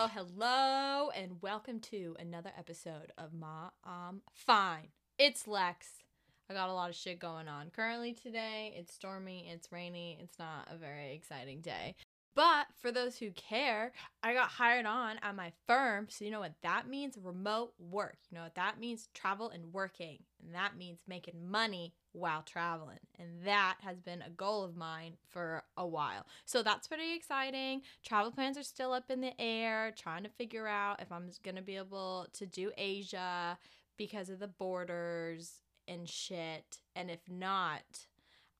Hello, hello, and welcome to another episode of Ma I'm Fine. It's Lex. I got a lot of shit going on. Currently today, it's stormy, it's rainy, it's not a very exciting day. But for those who care, I got hired on at my firm. So, you know what that means? Remote work. You know what that means? Travel and working. And that means making money while traveling. And that has been a goal of mine for a while. So, that's pretty exciting. Travel plans are still up in the air, trying to figure out if I'm going to be able to do Asia because of the borders and shit. And if not,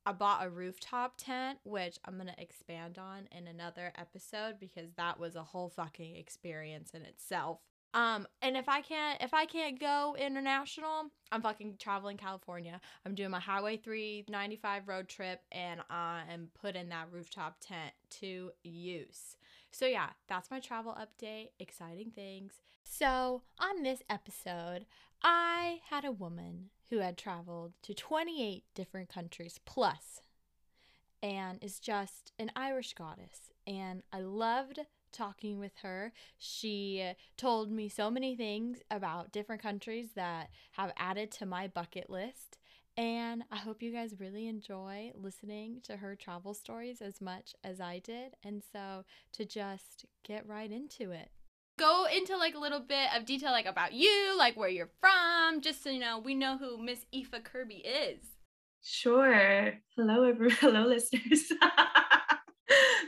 I bought a rooftop tent, which I'm going to expand on in another episode because that was a whole fucking experience in itself. Um, and if I can't if I can't go international, I'm fucking traveling California. I'm doing my Highway 395 road trip and I am putting that rooftop tent to use. So yeah, that's my travel update, exciting things. So, on this episode, I had a woman who had traveled to 28 different countries plus and is just an Irish goddess. And I loved talking with her. She told me so many things about different countries that have added to my bucket list. And I hope you guys really enjoy listening to her travel stories as much as I did. And so to just get right into it go into like a little bit of detail like about you, like where you're from, just so you know we know who Miss Aoife Kirby is. Sure. Hello, everyone. Hello, listeners.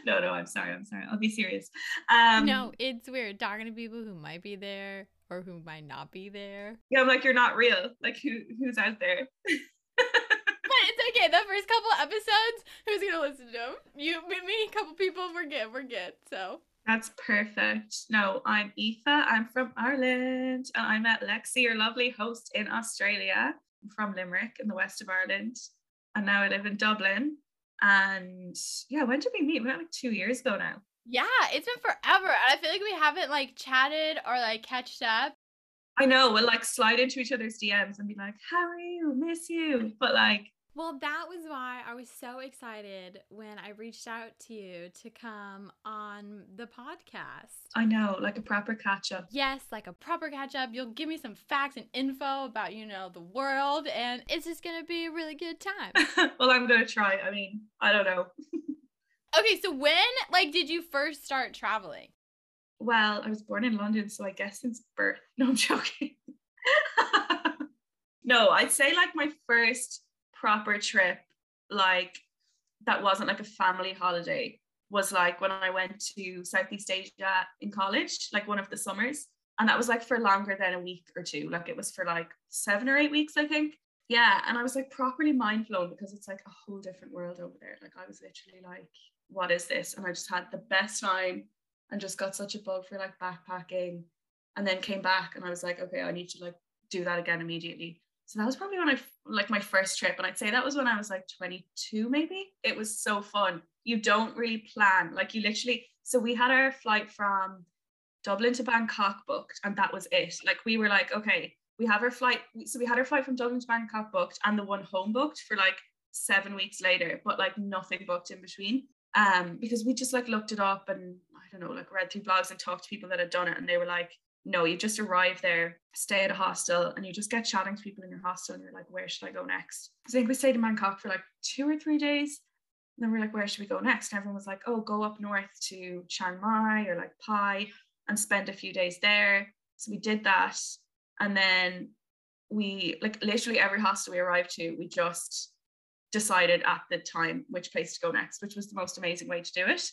no, no, I'm sorry. I'm sorry. I'll be serious. Um, no, it's weird talking to people who might be there or who might not be there. Yeah, I'm like, you're not real. Like, who who's out there? but it's okay. The first couple episodes, who's gonna listen to them? You, me, me, a couple people. We're good. We're good. So that's perfect. No, I'm Aoife. I'm from Ireland and I met Lexi, your lovely host in Australia. I'm from Limerick in the west of Ireland. And now I live in Dublin. And yeah, when did we meet? We met like two years ago now. Yeah, it's been forever. And I feel like we haven't like chatted or like catched up. I know, we'll like slide into each other's DMs and be like, How are you? Miss you. But like well, that was why I was so excited when I reached out to you to come on the podcast. I know, like a proper catch up. Yes, like a proper catch up. You'll give me some facts and info about, you know, the world, and it's just going to be a really good time. well, I'm going to try. I mean, I don't know. okay, so when, like, did you first start traveling? Well, I was born in London, so I guess since birth. No, I'm joking. no, I'd say like my first proper trip like that wasn't like a family holiday was like when I went to Southeast Asia in college, like one of the summers. And that was like for longer than a week or two. Like it was for like seven or eight weeks, I think. Yeah. And I was like properly mind blown because it's like a whole different world over there. Like I was literally like, what is this? And I just had the best time and just got such a bug for like backpacking. And then came back and I was like, okay, I need to like do that again immediately. So that was probably when I like my first trip, and I'd say that was when I was like 22, maybe. It was so fun. You don't really plan, like you literally. So we had our flight from Dublin to Bangkok booked, and that was it. Like we were like, okay, we have our flight. So we had our flight from Dublin to Bangkok booked, and the one home booked for like seven weeks later, but like nothing booked in between. Um, because we just like looked it up and I don't know, like read through blogs and talked to people that had done it, and they were like, no, you just arrive there, stay at a hostel, and you just get chatting to people in your hostel, and you're like, where should I go next? So I think we stayed in Bangkok for like two or three days. And then we are like, where should we go next? And everyone was like, oh, go up north to Chiang Mai or like Pai and spend a few days there. So we did that. And then we, like, literally every hostel we arrived to, we just decided at the time which place to go next, which was the most amazing way to do it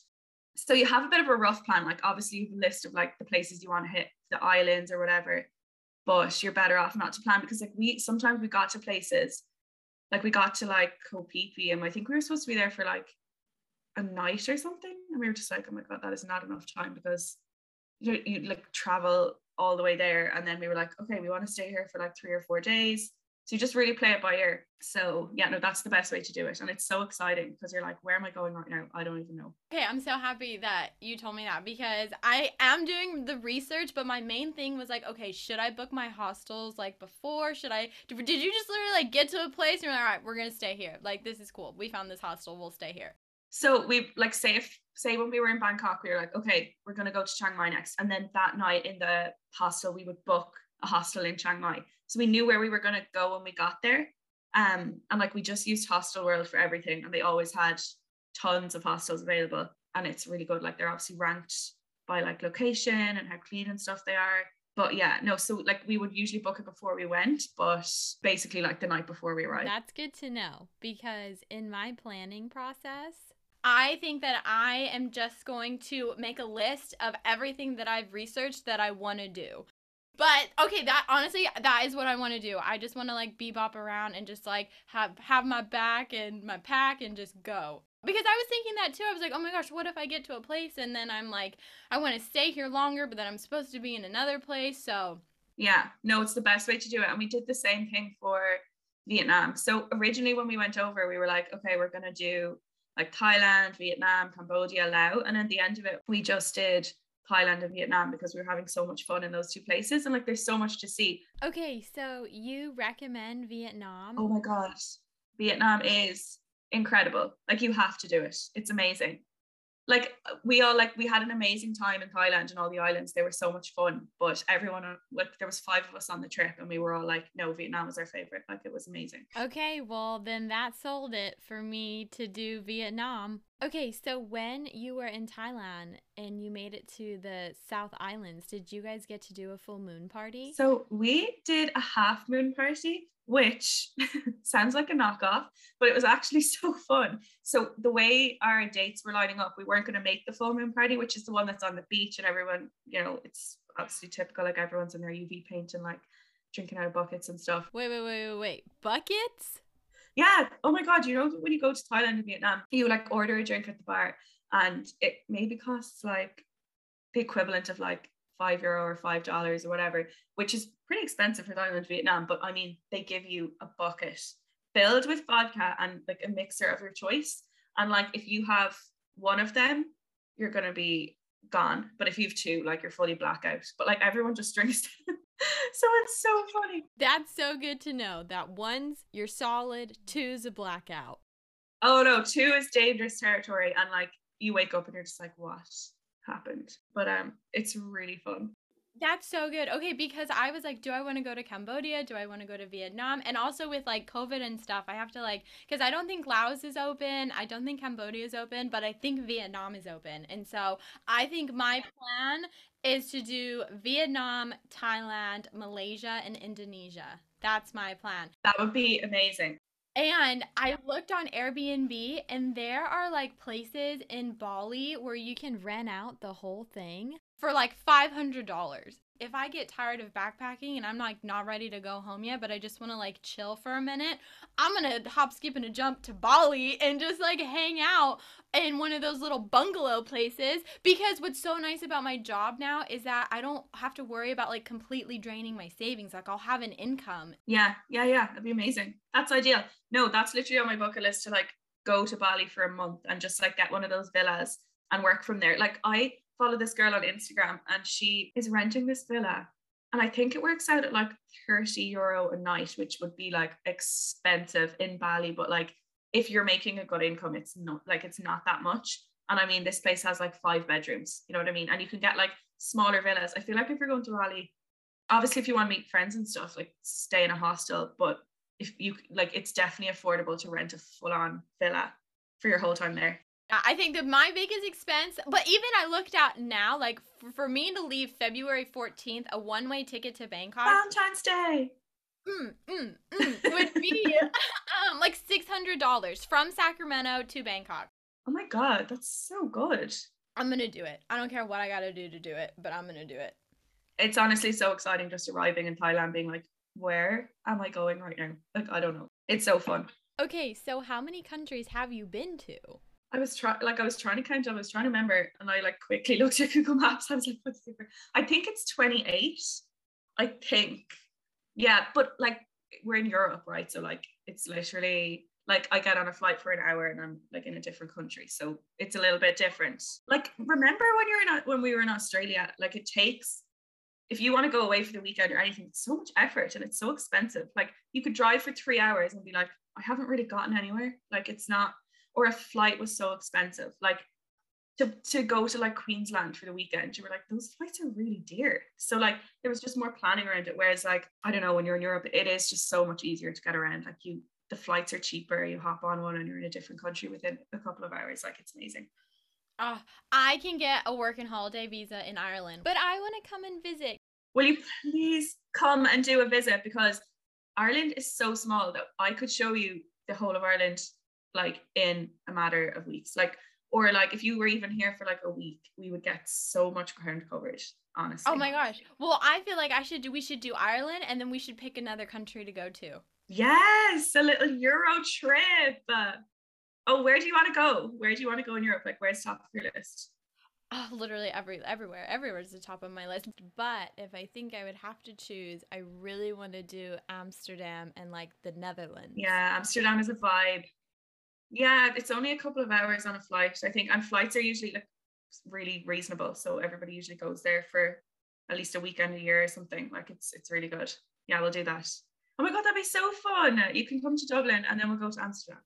so you have a bit of a rough plan like obviously you have a list of like the places you want to hit the islands or whatever but you're better off not to plan because like we sometimes we got to places like we got to like Phi and I think we were supposed to be there for like a night or something and we were just like oh my god that is not enough time because you, you like travel all the way there and then we were like okay we want to stay here for like three or four days so you just really play it by ear. So yeah, no, that's the best way to do it. And it's so exciting because you're like, where am I going right now? I don't even know. Okay, I'm so happy that you told me that because I am doing the research, but my main thing was like, okay, should I book my hostels like before? Should I did you just literally like get to a place and you're like, all right, we're gonna stay here. Like this is cool. We found this hostel, we'll stay here. So we like say if say when we were in Bangkok, we were like, okay, we're gonna go to Chiang Mai next. And then that night in the hostel, we would book a hostel in Chiang Mai. So we knew where we were gonna go when we got there. Um, and like we just used Hostel World for everything, and they always had tons of hostels available. And it's really good. Like they're obviously ranked by like location and how clean and stuff they are. But yeah, no, so like we would usually book it before we went, but basically like the night before we arrived. That's good to know because in my planning process, I think that I am just going to make a list of everything that I've researched that I want to do. But okay, that honestly, that is what I want to do. I just want to like bebop around and just like have have my back and my pack and just go. Because I was thinking that too. I was like, oh my gosh, what if I get to a place and then I'm like, I want to stay here longer, but then I'm supposed to be in another place. So yeah, no, it's the best way to do it. And we did the same thing for Vietnam. So originally when we went over, we were like, okay, we're gonna do like Thailand, Vietnam, Cambodia, Laos. And at the end of it, we just did Thailand and Vietnam because we were having so much fun in those two places. And like there's so much to see. Okay, so you recommend Vietnam? Oh my God. Vietnam is incredible. Like you have to do it. It's amazing. Like we all like we had an amazing time in Thailand and all the islands. They were so much fun. But everyone like there was five of us on the trip and we were all like, no, Vietnam was our favorite. Like it was amazing. Okay, well then that sold it for me to do Vietnam. Okay, so when you were in Thailand and you made it to the South Islands, did you guys get to do a full moon party? So we did a half moon party which sounds like a knockoff, but it was actually so fun. So the way our dates were lining up, we weren't going to make the full moon party, which is the one that's on the beach and everyone, you know, it's obviously typical, like everyone's in their UV paint and like drinking out of buckets and stuff. Wait, wait, wait, wait, wait. Buckets? Yeah. Oh my God. You know, when you go to Thailand and Vietnam, you like order a drink at the bar and it maybe costs like the equivalent of like five euro or five dollars or whatever, which is pretty expensive for Thailand, and Vietnam. But I mean, they give you a bucket filled with vodka and like a mixer of your choice. And like if you have one of them, you're gonna be gone. But if you have two, like you're fully blackout. But like everyone just drinks so it's so funny. That's so good to know that one's you're solid, two's a blackout. Oh no, two is dangerous territory. And like you wake up and you're just like, what? happened. But um it's really fun. That's so good. Okay, because I was like, do I want to go to Cambodia? Do I want to go to Vietnam? And also with like COVID and stuff, I have to like, because I don't think Laos is open. I don't think Cambodia is open, but I think Vietnam is open. And so I think my plan is to do Vietnam, Thailand, Malaysia, and Indonesia. That's my plan. That would be amazing. And I looked on Airbnb and there are like places in Bali where you can rent out the whole thing for like $500 if I get tired of backpacking and I'm like not ready to go home yet, but I just want to like chill for a minute, I'm gonna hop, skip, and a jump to Bali and just like hang out in one of those little bungalow places. Because what's so nice about my job now is that I don't have to worry about like completely draining my savings. Like I'll have an income. Yeah, yeah, yeah. That'd be amazing. That's ideal. No, that's literally on my bucket list to like go to Bali for a month and just like get one of those villas and work from there. Like I follow this girl on Instagram and she is renting this villa. And I think it works out at like 30 euro a night, which would be like expensive in Bali. But like if you're making a good income, it's not like it's not that much. And I mean, this place has like five bedrooms, you know what I mean? And you can get like smaller villas. I feel like if you're going to Bali, obviously if you want to meet friends and stuff, like stay in a hostel. But if you like, it's definitely affordable to rent a full on villa for your whole time there. I think that my biggest expense, but even I looked at now, like for, for me to leave February 14th, a one way ticket to Bangkok. Valentine's Day. Mm, mm, mm, would be um, like $600 from Sacramento to Bangkok. Oh my God, that's so good. I'm going to do it. I don't care what I got to do to do it, but I'm going to do it. It's honestly so exciting just arriving in Thailand, being like, where am I going right now? Like, I don't know. It's so fun. Okay, so how many countries have you been to? I was trying, like, I was trying to count. I was trying to remember, and I like quickly looked at Google Maps. I was like, "What's I think it's twenty eight. I think, yeah, but like we're in Europe, right? So like it's literally like I get on a flight for an hour and I'm like in a different country, so it's a little bit different. Like remember when you're in when we were in Australia? Like it takes if you want to go away for the weekend or anything, it's so much effort and it's so expensive. Like you could drive for three hours and be like, I haven't really gotten anywhere. Like it's not or a flight was so expensive. Like to, to go to like Queensland for the weekend, you were like, those flights are really dear. So like there was just more planning around it. Whereas like, I don't know, when you're in Europe, it is just so much easier to get around. Like you the flights are cheaper, you hop on one and you're in a different country within a couple of hours. Like it's amazing. Oh, I can get a work and holiday visa in Ireland, but I want to come and visit. Will you please come and do a visit? Because Ireland is so small that I could show you the whole of Ireland like in a matter of weeks. Like or like if you were even here for like a week, we would get so much ground coverage. Honestly. Oh my gosh. Well, I feel like I should do. We should do Ireland, and then we should pick another country to go to. Yes, a little Euro trip. Oh, where do you want to go? Where do you want to go in Europe? Like, where's top of your list? Oh, literally every everywhere. Everywhere is the top of my list. But if I think I would have to choose, I really want to do Amsterdam and like the Netherlands. Yeah, Amsterdam is a vibe. Yeah, it's only a couple of hours on a flight, I think, and flights are usually like really reasonable. So everybody usually goes there for at least a weekend a year or something. Like it's it's really good. Yeah, we'll do that. Oh my god, that'd be so fun! You can come to Dublin and then we'll go to Amsterdam.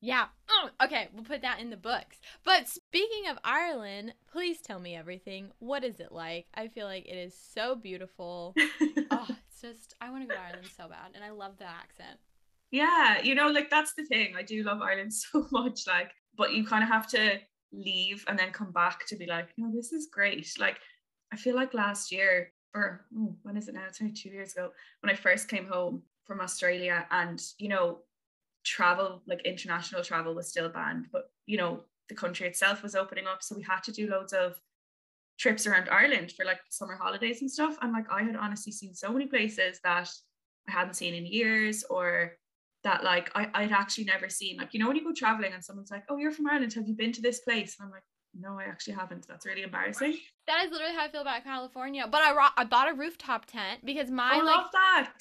Yeah. Oh, okay, we'll put that in the books. But speaking of Ireland, please tell me everything. What is it like? I feel like it is so beautiful. oh, it's just I want to go to Ireland so bad, and I love the accent. Yeah, you know, like that's the thing. I do love Ireland so much, like, but you kind of have to leave and then come back to be like, no, this is great. Like, I feel like last year, or oh, when is it now? It's only two years ago when I first came home from Australia, and you know, travel like international travel was still banned, but you know, the country itself was opening up, so we had to do loads of trips around Ireland for like summer holidays and stuff. And like, I had honestly seen so many places that I hadn't seen in years, or that like I, I'd actually never seen. Like, you know, when you go traveling and someone's like, Oh, you're from Ireland, have you been to this place? And I'm like, No, I actually haven't. That's really embarrassing. That is literally how I feel about California. But I I bought a rooftop tent because my I love that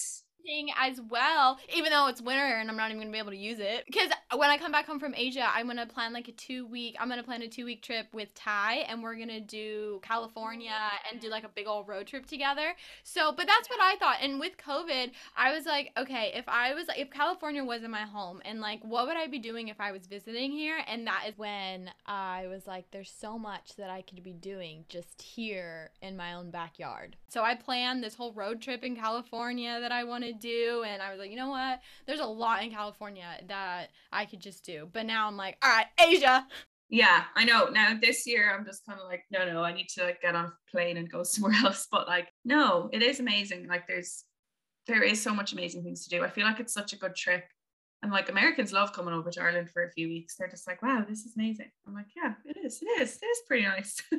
thing as well, even though it's winter and I'm not even gonna be able to use it. Because when I come back home from Asia, I'm gonna plan like a two week. I'm gonna plan a two week trip with Ty, and we're gonna do California and do like a big old road trip together. So, but that's what I thought. And with COVID, I was like, okay, if I was if California wasn't my home, and like, what would I be doing if I was visiting here? And that is when I was like, there's so much that I could be doing just here in my own backyard. So I planned this whole road trip in California that I wanted do. And I was like, you know what? There's a lot in California that I could just do. But now I'm like, all right, Asia. Yeah, I know. Now this year I'm just kind of like, no, no, I need to like get on a plane and go somewhere else. But like, no, it is amazing. Like there's there is so much amazing things to do. I feel like it's such a good trip. And like Americans love coming over to Ireland for a few weeks. They're just like, wow, this is amazing. I'm like, yeah, it is. It is. It is pretty nice.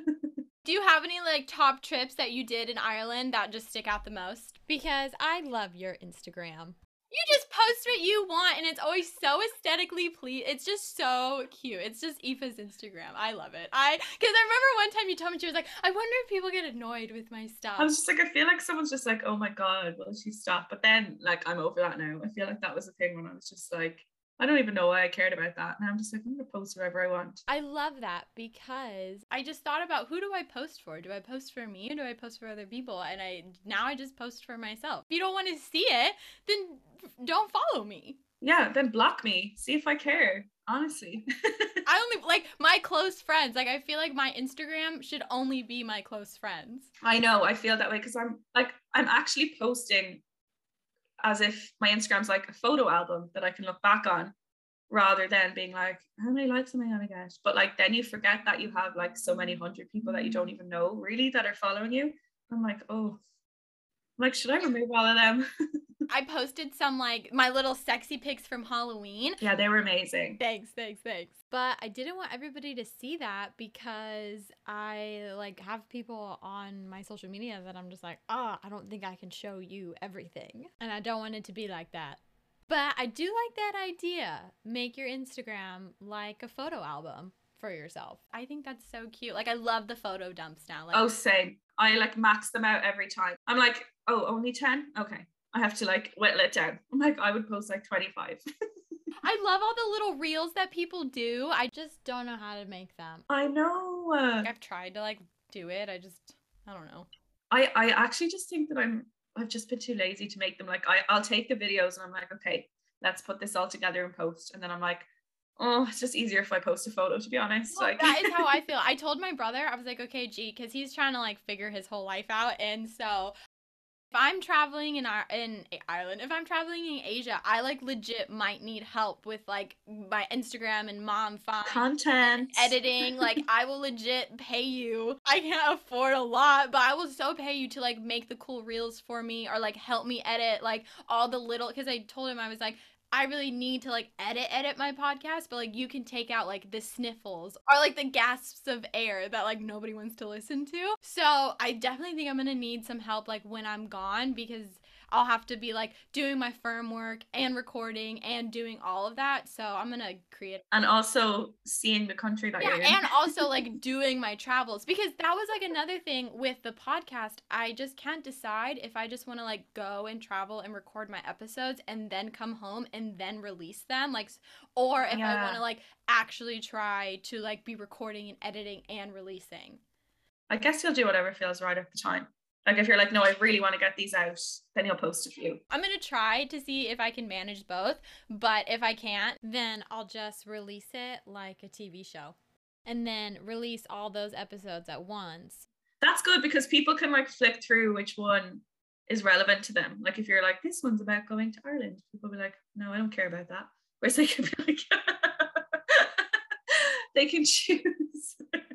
Do you have any like top trips that you did in Ireland that just stick out the most? Because I love your Instagram. You just post what you want and it's always so aesthetically pleased. It's just so cute. It's just Aoife's Instagram. I love it. I because I remember one time you told me she was like, I wonder if people get annoyed with my stuff. I was just like, I feel like someone's just like, oh my god, will she stop? But then like I'm over that now. I feel like that was a thing when I was just like, I don't even know why I cared about that. And I'm just like, I'm gonna post whatever I want. I love that because I just thought about who do I post for? Do I post for me or do I post for other people? And I now I just post for myself. If you don't want to see it, then don't follow me. Yeah, then block me. See if I care. Honestly. I only like my close friends. Like I feel like my Instagram should only be my close friends. I know, I feel that way because I'm like I'm actually posting as if my Instagram's like a photo album that I can look back on rather than being like, how many likes am I gonna get? But like then you forget that you have like so many hundred people that you don't even know really that are following you. I'm like, oh, like, should I remove all of them? I posted some like my little sexy pics from Halloween. Yeah, they were amazing. Thanks, thanks, thanks. But I didn't want everybody to see that because I like have people on my social media that I'm just like, oh, I don't think I can show you everything. And I don't want it to be like that. But I do like that idea. Make your Instagram like a photo album for yourself. I think that's so cute. Like I love the photo dumps now. Like Oh, same. I like max them out every time. I'm like, oh, only 10? Okay. I have to like whittle it down. I'm like, I would post like 25. I love all the little reels that people do. I just don't know how to make them. I know. Like, I've tried to like do it. I just I don't know. I I actually just think that I'm I've just been too lazy to make them. Like I I'll take the videos and I'm like, okay, let's put this all together and post. And then I'm like, oh, it's just easier if I post a photo, to be honest. Well, like that is how I feel. I told my brother, I was like, okay, G, because he's trying to like figure his whole life out. And so if I'm traveling in our in Ireland, if I'm traveling in Asia, I like legit might need help with like my Instagram and Ma I'm Fine content editing. Like I will legit pay you. I can't afford a lot, but I will so pay you to like make the cool reels for me or like help me edit like all the little because I told him I was like I really need to like edit edit my podcast, but like you can take out like the sniffles or like the gasps of air that like nobody wants to listen to. So I definitely think I'm gonna need some help like when I'm gone because I'll have to be like doing my firm work and recording and doing all of that. So I'm gonna create and also seeing the country that yeah, you're in. and also like doing my travels because that was like another thing with the podcast. I just can't decide if I just want to like go and travel and record my episodes and then come home and then release them, like, or if I want to like actually try to like be recording and editing and releasing. I guess you'll do whatever feels right at the time. Like if you're like, no, I really want to get these out, then you'll post a few. I'm gonna try to see if I can manage both, but if I can't, then I'll just release it like a TV show. And then release all those episodes at once. That's good because people can like flick through which one is relevant to them. Like if you're like, this one's about going to Ireland, people will be like, no, I don't care about that. Whereas they can be like, they can choose.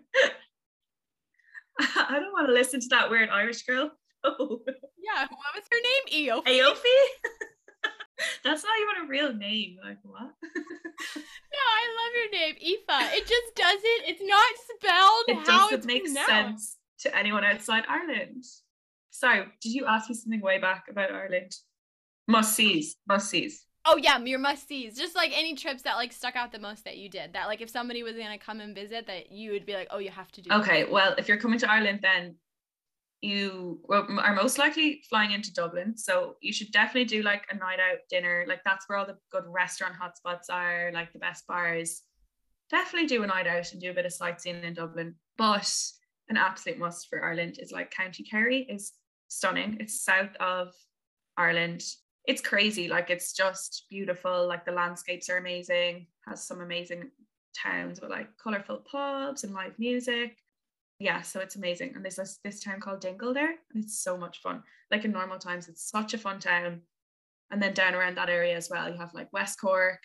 I don't want to listen to that weird Irish girl. Oh, Yeah, what was her name? Eo. Aofi? That's not even a real name. Like what? No, I love your name, Aoife. It just doesn't. It's not spelled it how doesn't it's make pronounced. sense to anyone outside Ireland. Sorry, did you ask me something way back about Ireland? Must sees, must sees. Oh yeah, your must sees. Just like any trips that like stuck out the most that you did. That like if somebody was gonna come and visit, that you would be like, oh, you have to do. Okay, well, if you're coming to Ireland, then you are most likely flying into Dublin. So you should definitely do like a night out dinner. Like that's where all the good restaurant hotspots are, like the best bars. Definitely do a night out and do a bit of sightseeing in Dublin. But an absolute must for Ireland is like County Kerry is stunning. It's south of Ireland. It's crazy. Like it's just beautiful. Like the landscapes are amazing. Has some amazing towns with like colorful pubs and live music yeah, so it's amazing. And there's this, this town called Dingle there, and it's so much fun. Like in normal times, it's such a fun town. And then down around that area as well, you have like West Cork,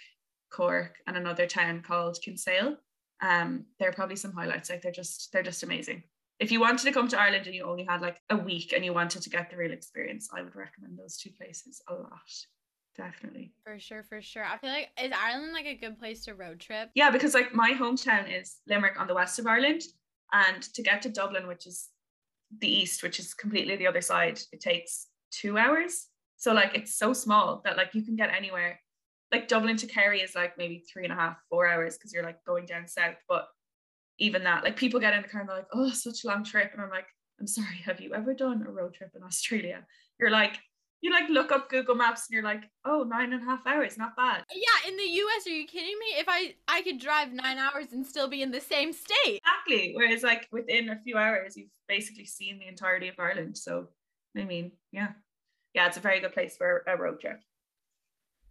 Cork, and another town called Kinsale. Um, there are probably some highlights. Like they're just they're just amazing. If you wanted to come to Ireland and you only had like a week and you wanted to get the real experience, I would recommend those two places a lot. Definitely. For sure, for sure. I feel like is Ireland like a good place to road trip? Yeah, because like my hometown is Limerick on the west of Ireland, and to get to Dublin, which is the east, which is completely the other side, it takes two hours. So like it's so small that like you can get anywhere. Like Dublin to Kerry is like maybe three and a half, four hours because you're like going down south. But even that, like people get in the car and they're like, oh, such a long trip. And I'm like, I'm sorry, have you ever done a road trip in Australia? You're like, you like look up Google Maps and you're like, oh, nine and a half hours, not bad. Yeah, in the US, are you kidding me? If I I could drive nine hours and still be in the same state. Exactly. Whereas like within a few hours, you've basically seen the entirety of Ireland. So I mean, yeah. Yeah, it's a very good place for a road trip.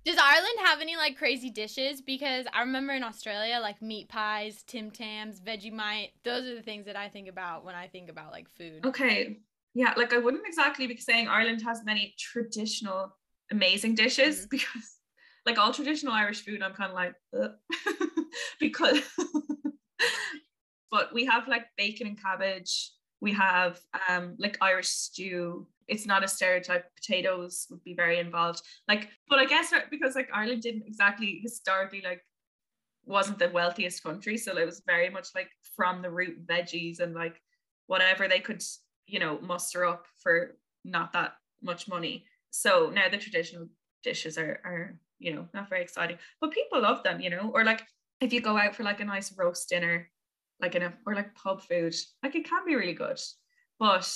Does Ireland have any like crazy dishes? Because I remember in Australia, like meat pies, Tim Tams, Vegemite. Those are the things that I think about when I think about like food. Okay. Yeah, like I wouldn't exactly be saying Ireland has many traditional amazing dishes Mhm. because like all traditional Irish food, I'm kind of like because but we have like bacon and cabbage. We have um like Irish stew. It's not a stereotype. Potatoes would be very involved. Like, but I guess uh, because like Ireland didn't exactly historically like wasn't the wealthiest country, so it was very much like from the root veggies and like whatever they could you know muster up for not that much money. So now the traditional dishes are are you know not very exciting, but people love them. You know, or like if you go out for like a nice roast dinner, like in a or like pub food, like it can be really good. But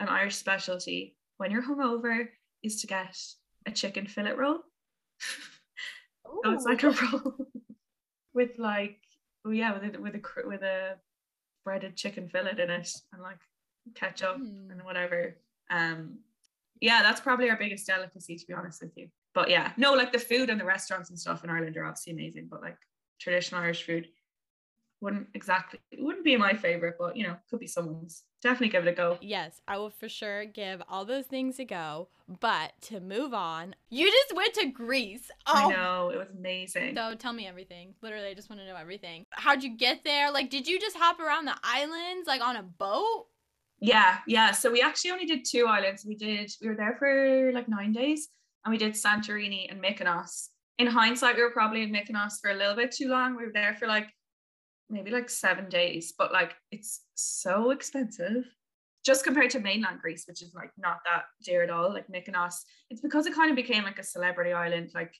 an Irish specialty when you're hungover is to get a chicken fillet roll. so it's like a roll with like oh yeah with a with a with a breaded chicken fillet in it and like ketchup Hmm. and whatever. Um, yeah, that's probably our biggest delicacy to be honest with you. But yeah, no, like the food and the restaurants and stuff in Ireland are obviously amazing. But like traditional Irish food. Wouldn't exactly it wouldn't be my favorite, but you know, could be someone's. Definitely give it a go. Yes, I will for sure give all those things a go. But to move on, you just went to Greece. Oh. I know, it was amazing. So tell me everything. Literally, I just want to know everything. How'd you get there? Like, did you just hop around the islands like on a boat? Yeah, yeah. So we actually only did two islands. We did we were there for like nine days and we did Santorini and Mykonos. In hindsight, we were probably in Mykonos for a little bit too long. We were there for like maybe like seven days, but like it's so expensive just compared to mainland Greece, which is like not that dear at all. Like Mykonos, it's because it kind of became like a celebrity island, like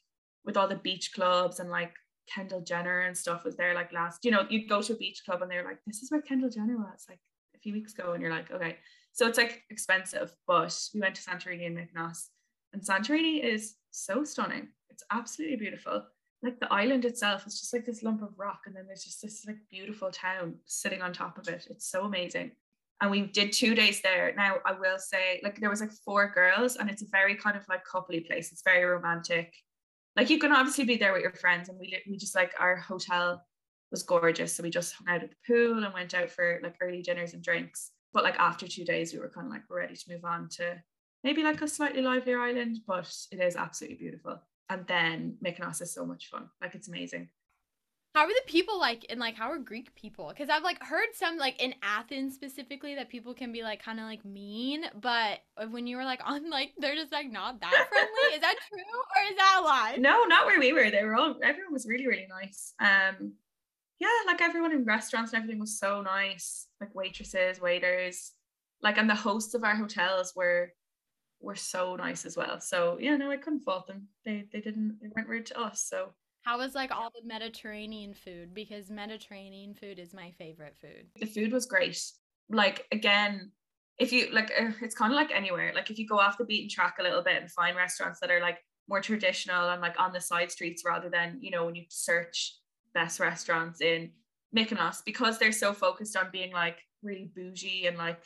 with all the beach clubs and like Kendall Jenner and stuff was there like last, you know, you'd go to a beach club and they're like, this is where Kendall Jenner was like a few weeks ago. And you're like, okay. So it's like expensive, but we went to Santorini and Mykonos and Santorini is so stunning. It's absolutely beautiful like the island itself is just like this lump of rock and then there's just this like beautiful town sitting on top of it. It's so amazing. And we did two days there. Now i will say like there was like four girls and it's a very kind of like coupley place. It's very romantic. Like you can obviously be there with your friends and we, we just like our hotel was gorgeous. So we just hung out at the pool and went out for like early dinners and drinks. But like after two days we were kind of like ready to move on to maybe like a slightly livelier island but it is absolutely beautiful and then Mykonos is so much fun. Like it's amazing. How are the people like and like how are Greek people? Because I've like heard some like in Athens specifically that people can be like kind of like mean, but when you were like on like they're just like not that friendly. is that true or is that a lie? No, not where we were. They were all everyone was really really nice. Um, yeah, like everyone in restaurants and everything was so nice. Like waitresses, waiters, like and the hosts of our hotels were were so nice as well. So yeah, no, I couldn't fault them. They they didn't they weren't rude to us. So how was like all the Mediterranean food? Because Mediterranean food is my favorite food. The food was great. Like again, if you like, uh, it's kind of like anywhere. Like if you go off the beaten track a little bit and find restaurants that are like more traditional and like on the side streets rather than you know when you search best restaurants in Mykonos because they're so focused on being like really bougie and like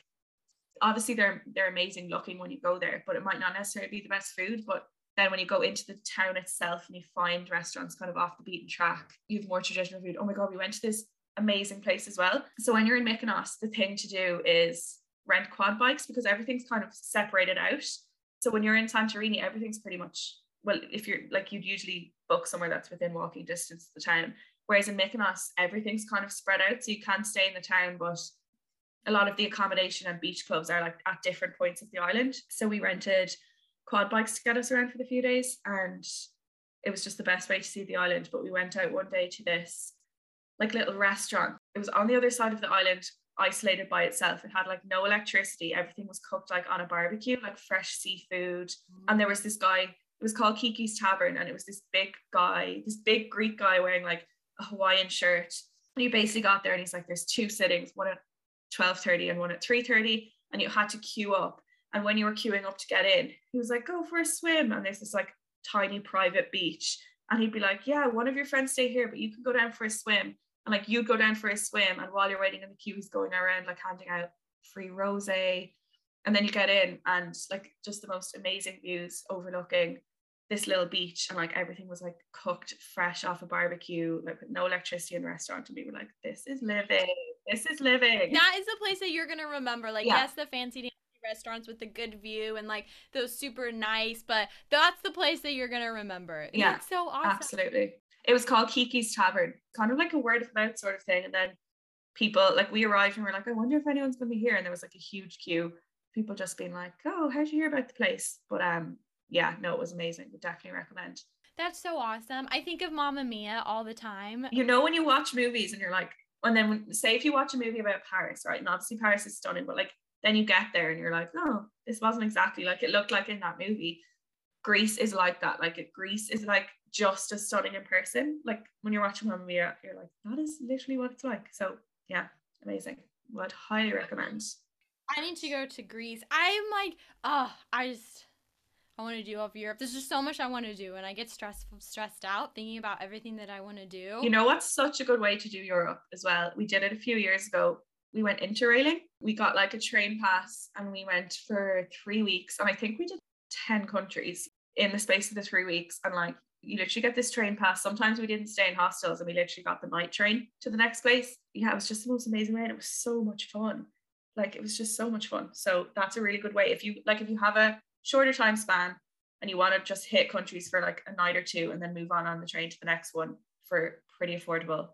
obviously they're they're amazing looking when you go there, but it might not necessarily be the best food. But then when you go into the town itself and you find restaurants kind of off the beaten track, you have more traditional food. Oh my god, we went to this amazing place as well. So when you're in Mykonos, the thing to do is rent quad bikes because everything's kind of separated out. So when you're in Santorini, everything's pretty much well, if you're like you'd usually book somewhere that's within walking distance of the town. Whereas in Mykonos, everything's kind of spread out. So you can stay in the town, but a lot of the accommodation and beach clubs are like at different points of the island. So we rented quad bikes to get us around for the few days and it was just the best way to see the island. But we went out one day to this like little restaurant. It was on the other side of the island, isolated by itself. It had like no electricity. Everything was cooked like on a barbecue, like fresh seafood. Mm. And there was this guy, it was called Kiki's Tavern, and it was this big guy, this big Greek guy wearing like a Hawaiian shirt. And he basically got there and he's like, there's two sittings, one at 12.30 and one at 3.30 and you had to queue up. And when you were queuing up to get in he was like go for a swim. And there's this like tiny private beach. And he'd be like yeah one of your friends stay here but you can go down for a swim. And like you'd go down for a swim and while you're waiting in the queue he's going around like handing out free rose and then you get in and like just the most amazing views overlooking this little beach. And like everything was like cooked fresh off a barbecue like with no electricity in the restaurant. And we were like this is living this is living that is the place that you're gonna remember like yeah. yes the fancy restaurants with the good view and like those super nice but that's the place that you're gonna remember yeah it's so awesome absolutely it was called kiki's tavern kind of like a word of mouth sort of thing and then people like we arrived and we are like i wonder if anyone's gonna be here and there was like a huge queue people just being like oh how'd you hear about the place but um yeah, no, it was amazing. Would definitely recommend. That's so awesome. I think of Mamma Mia all the time. You know, when you watch movies and you're like, and then say if you watch a movie about Paris, right? And obviously Paris is stunning, but like then you get there and you're like, oh, this wasn't exactly like it looked like in that movie. Greece is like that. Like it, Greece is like just as stunning in person. Like when you're watching Mamma Mia, you're like, that is literally what it's like. So yeah, amazing. Would highly recommend. I need to go to Greece. I'm like, oh, I just I want to do of Europe. There's just so much I want to do, and I get stressed stressed out thinking about everything that I want to do. You know what's such a good way to do Europe as well? We did it a few years ago. We went interrailing. We got like a train pass, and we went for three weeks. And I think we did ten countries in the space of the three weeks. And like you literally get this train pass. Sometimes we didn't stay in hostels and we literally got the night train to the next place. Yeah, it was just the most amazing way and it was so much fun. Like it was just so much fun. So that's a really good way. If you like if you have a shorter time span and you want to just hit countries for like a night or two and then move on on the train to the next one for pretty affordable,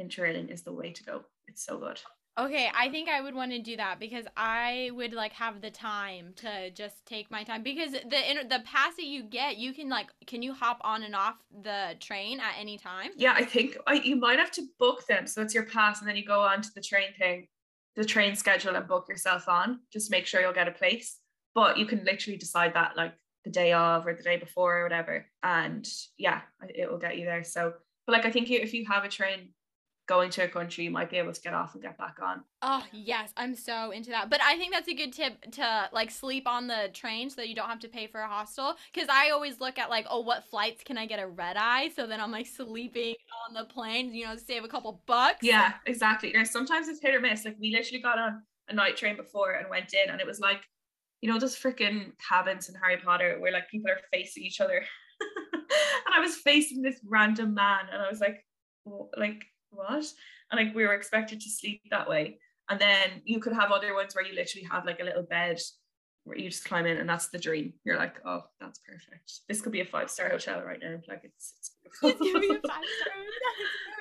interrailing is the way to go. It's so good. Okay, I think I would want to do that because I would like have the time to just take my time because the inter- the pass that you get, you can like can you hop on and off the train at any time? Yeah, I think I, you might have to book them. So it's your pass and then you go on to the train thing, the train schedule and book yourself on. Just make sure you'll get a place. But you can literally decide that like the day of or the day before or whatever. And yeah, it will get you there. So but like I think if you have a train going to a country, you might be able to get off and get back on. Oh yes, I'm so into that. But I think that's a good tip to like sleep on the train so that you don't have to pay for a hostel. Because I always look at like, oh, what flights can I get a red eye? So then I'm like sleeping on the plane, you know, save a couple bucks. Yeah, exactly. you know sometimes it's hit or miss. Like we literally got on a night train before and went in, and it was like, you know, those freaking cabins in Harry Potter where like people are facing each other. and I was facing this random man, and I was like, like what? And like we were expected to sleep that way. And then you could have other ones where you literally have like a little bed where you just climb in and that's the dream. You're like, oh, that's perfect. This could be a five star hotel right now. Like it's it's it's be a five star hotel.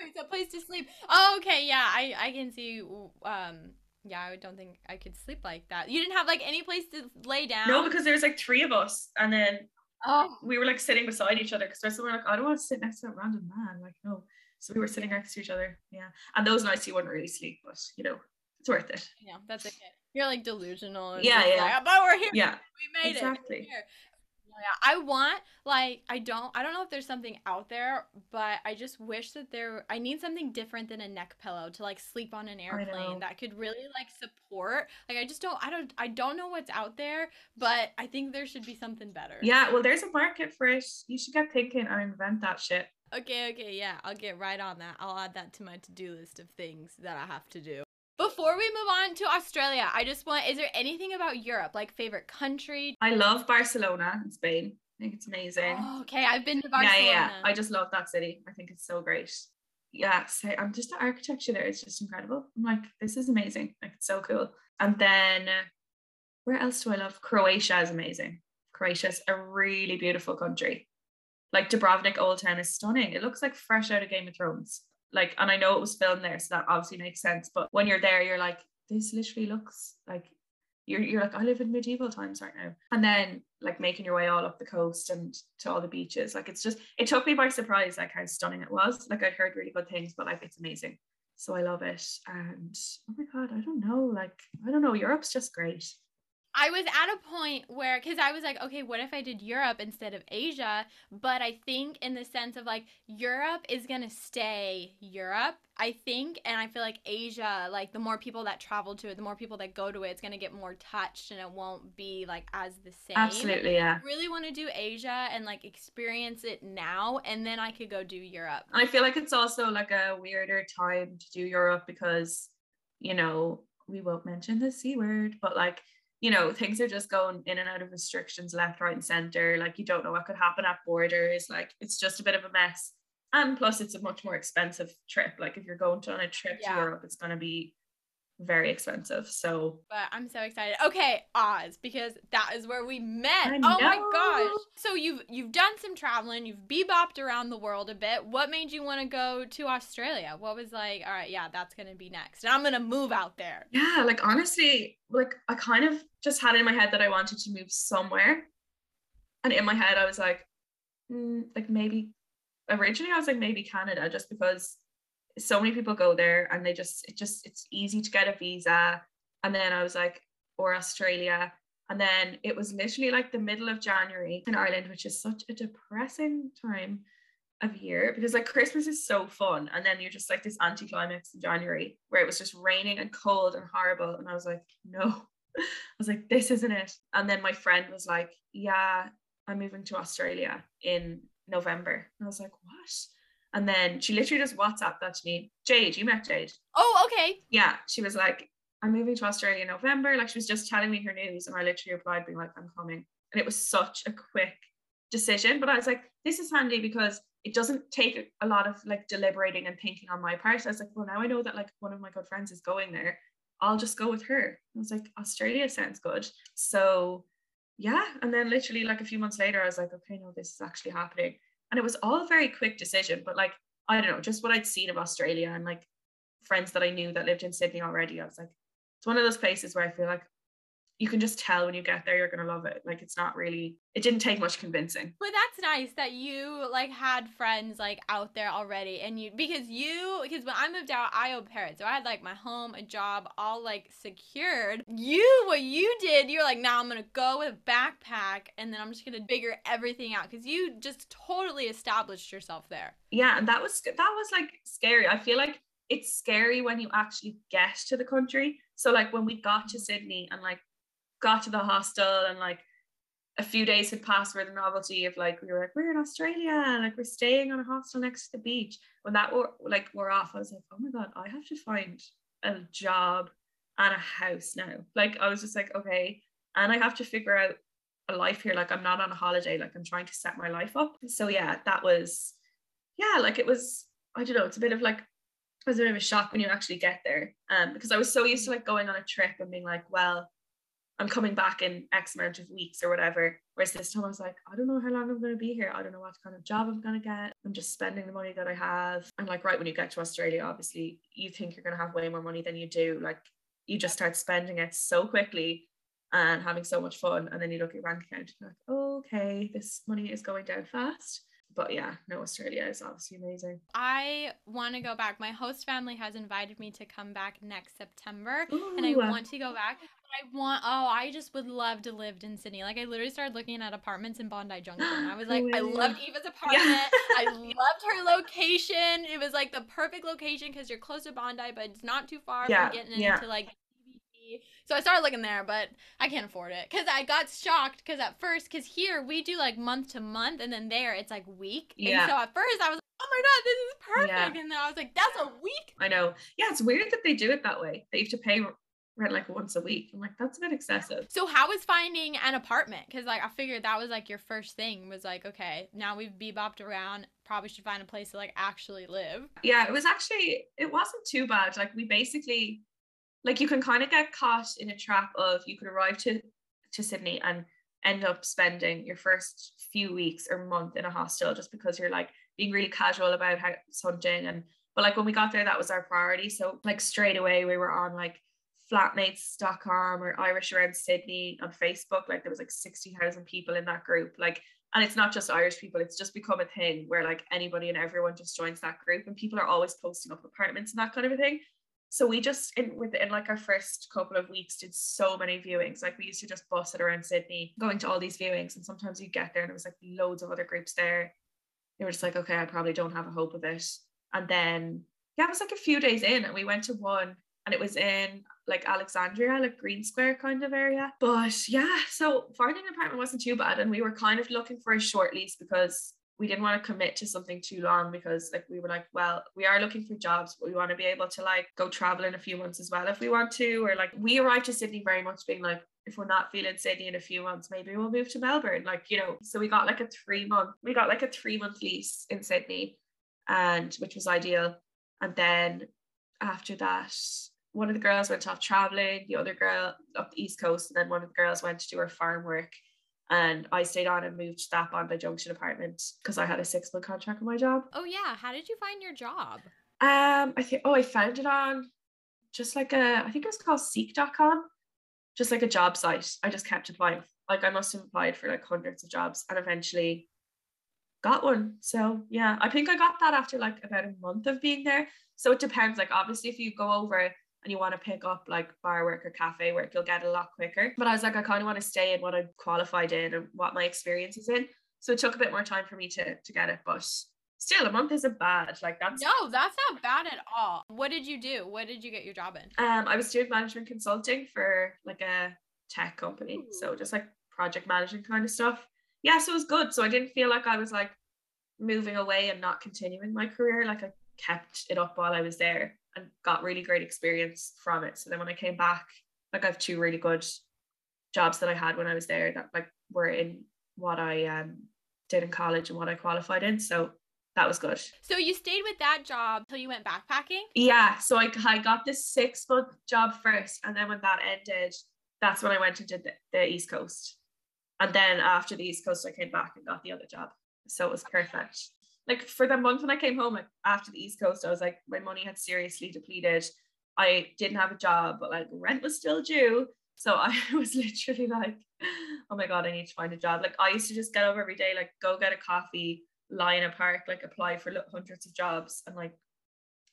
It's a place to sleep. Oh, okay, yeah, I I can see. Um, yeah, I don't think I could sleep like that. You didn't have like any place to lay down. No, because there's like three of us, and then oh, we were like sitting beside each other because there's someone like, I don't want to sit next to that random man. Like, no. So we were sitting next to each other. Yeah. And those nights you wouldn't really sleep, but you know, it's worth it. Yeah, that's okay. You're like delusional. yeah, yeah. Like, oh, but we're here. Yeah. We made it. exactly. it. Yeah, I want like I don't I don't know if there's something out there, but I just wish that there I need something different than a neck pillow to like sleep on an airplane that could really like support. Like I just don't I don't I don't know what's out there, but I think there should be something better. Yeah, well there's a market for it. You should get thinking and invent that shit. Okay, okay, yeah, I'll get right on that. I'll add that to my to-do list of things that I have to do. Before we move on to Australia, I just want is there anything about Europe, like favorite country? I love Barcelona in Spain. I think it's amazing. Oh, okay, I've been to Barcelona. Yeah, yeah, I just love that city. I think it's so great. Yeah, so I'm just the architecture there is just incredible. I'm like, this is amazing. Like it's so cool. And then uh, where else do I love? Croatia is amazing. Croatia is a really beautiful country like Dubrovnik Old Town is stunning. It looks like fresh out of Game of Thrones. Like, and I know it was filmed there, so that obviously makes sense. But when you're there, you're like, this literally looks like you're you're like, I live in medieval times right now. And then like making your way all up the coast and to all the beaches. Like it's just it took me by surprise like how stunning it was. Like I'd heard really good things, but like it's amazing. So I love it. And oh my god, I don't know. Like, I don't know, Europe's just great. I was at a point where, because I was like, okay, what if I did Europe instead of Asia? But I think, in the sense of like, Europe is going to stay Europe, I think. And I feel like Asia, like, the more people that travel to it, the more people that go to it, it's going to get more touched and it won't be like as the same. Absolutely, yeah. I really want to do Asia and like experience it now. And then I could go do Europe. I feel like it's also like a weirder time to do Europe because, you know, we won't mention the C word, but like, you know, things are just going in and out of restrictions left, right, and center. Like you don't know what could happen at borders. Like it's just a bit of a mess. And plus, it's a much more expensive trip. Like if you're going to on a trip yeah. to Europe, it's going to be very expensive. So, but I'm so excited. Okay, Oz, because that is where we met. Oh my gosh! So you've you've done some traveling. You've bebopped around the world a bit. What made you want to go to Australia? What was like? All right, yeah, that's gonna be next, and I'm gonna move out there. Yeah, like honestly, like I kind of just had in my head that I wanted to move somewhere, and in my head I was like, mm, like maybe. Originally, I was like maybe Canada, just because so many people go there and they just it just it's easy to get a visa. And then i was like or australia. And then it was literally like the middle of january in ireland which is such a depressing time of year because like christmas is so fun. And then you're just like this anti-climax in january where it was just raining and cold and horrible. And i was like no. I was like this isn't it. And then my friend was like yeah i'm moving to australia in november. And i was like what and then she literally just WhatsApped that to me. Jade, you met Jade. Oh, okay. Yeah. She was like, I'm moving to Australia in November. Like she was just telling me her news. And I literally replied being like, I'm coming. And it was such a quick decision, but I was like, this is handy because it doesn't take a lot of like deliberating and thinking on my part. I was like, well, now I know that like one of my good friends is going there. I'll just go with her. I was like, Australia sounds good. So yeah. And then literally like a few months later, I was like, okay, no, this is actually happening. And it was all a very quick decision, but like, I don't know, just what I'd seen of Australia and like friends that I knew that lived in Sydney already. I was like, it's one of those places where I feel like you can just tell when you get there you're gonna love it. Like it's not really it didn't take much convincing. But that's nice that you like had friends like out there already and you because you because when I moved out I owed parents. So I had like my home, a job, all like secured. You what you did, you're like, now nah, I'm gonna go with a backpack and then I'm just gonna figure everything out because you just totally established yourself there. Yeah, and that was that was like scary. I feel like it's scary when you actually get to the country. So like when we got to mm-hmm. Sydney and like got to the hostel and like a few days had passed where the novelty of like we were like we're in Australia and like we're staying on a hostel next to the beach. When that were like we're off I was like oh my god I have to find a job and a house now. Like I was just like okay. And I have to figure out a life here. Like I'm not on a holiday. Like I'm trying to set my life up. So yeah that was yeah like it was I don't know it's a bit of like it was a bit of a shock when you actually get there. Um because I was so used to like going on a trip and being like well I'm coming back in X amount of weeks or whatever. Whereas this time I was like, I don't know how long I'm going to be here. I don't know what kind of job I'm going to get. I'm just spending the money that I have. And like, right when you get to Australia, obviously, you think you're going to have way more money than you do. Like, you just start spending it so quickly and having so much fun. And then you look at your bank account and like, okay, this money is going down fast but yeah, no, Australia is obviously amazing. I want to go back. My host family has invited me to come back next September, Ooh. and I want to go back. I want. Oh, I just would love to live in Sydney. Like I literally started looking at apartments in Bondi Junction. I was like, oh, I loved Aoife's apartment. Yeah. I loved her location. It was like the perfect location because you're close to Bondi, but it's not too far yeah. from getting yeah. into like so I started looking there, but I can't afford it because I got shocked because at first, because here we do like month to month, and then there it's like week. Yeah. And so at first I was like, oh my god, this is perfect, yeah. and then I was like, that's a week. I know. Yeah, it's weird that they do it that way. That you have to pay rent like once a week. I'm like, that's a bit excessive. So how was finding an apartment? Because like I figured that was like your first thing was like, okay, now we've bebopped around. Probably should find a place to like actually live. Yeah, it was actually it wasn't too bad. Like we basically like you can kind of get caught in a trap of you could arrive to to Sydney and end up spending your first few weeks or month in a hostel just because you're like being really casual about how hunting and but like when we got there that was our priority. So like straight away we were on like flatmates.com or Irish around Sydney on Facebook. Like there was like 60,000 people in that group. Like and it's not just Irish people it's just become a thing where like anybody and everyone just joins that group and people are always posting up apartments and that kind of a thing so we just in within like our first couple of weeks did so many viewings. Like we used to just bus it around Sydney, going to all these viewings, and sometimes you get there and it was like loads of other groups there. They were just like, okay, I probably don't have a hope of it. And then yeah, it was like a few days in, and we went to one, and it was in like Alexandria, like Green Square kind of area. But yeah, so finding an apartment wasn't too bad, and we were kind of looking for a short lease because we didn't want to commit to something too long because like we were like well we are looking for jobs but we want to be able to like go travel in a few months as well if we want to or like we arrived to Sydney very much being like if we're not feeling Sydney in a few months maybe we'll move to Melbourne like you know so we got like a three month we got like a three month lease in Sydney and which was ideal. And then after that one of the girls went off traveling the other girl up the east coast and then one of the girls went to do her farm work and I stayed on and moved to that Bondi Junction apartment because I had a six month contract with my job. Oh yeah, how did you find your job? Um, I think oh I found it on just like a I think it was called Seek.com, just like a job site. I just kept applying. Like I must have applied for like hundreds of jobs and eventually got one. So yeah, I think I got that after like about a month of being there. So it depends. Like obviously if you go over and you want to pick up like bar work or cafe work, you'll get a lot quicker. But I was like, I kind of want to stay in what I'm qualified in and what my experience is in. So it took a bit more time for me to to get it, but still a month isn't bad. Like that's no, that's not bad at all. What did you do? What did you get your job in? Um, I was doing management consulting for like a tech company, Ooh. so just like project management kind of stuff. Yeah, so it was good. So I didn't feel like I was like moving away and not continuing my career. Like I kept it up while I was there and got really great experience from it. So then when I came back, like I have two really good jobs that I had when I was there that like were in what I um did in college and what I qualified in. So that was good. So you stayed with that job till you went backpacking? Yeah. So I, I got this six month job first. And then when that ended, that's when I went and did the, the East Coast. And then after the East Coast, I came back and got the other job. So it was perfect. Like for the month when I came home like, after the East Coast, I was like, my money had seriously depleted. I didn't have a job, but like rent was still due. So I was literally like, oh my God, I need to find a job. Like I used to just get up every day, like go get a coffee, lie in a park, like apply for hundreds of jobs and like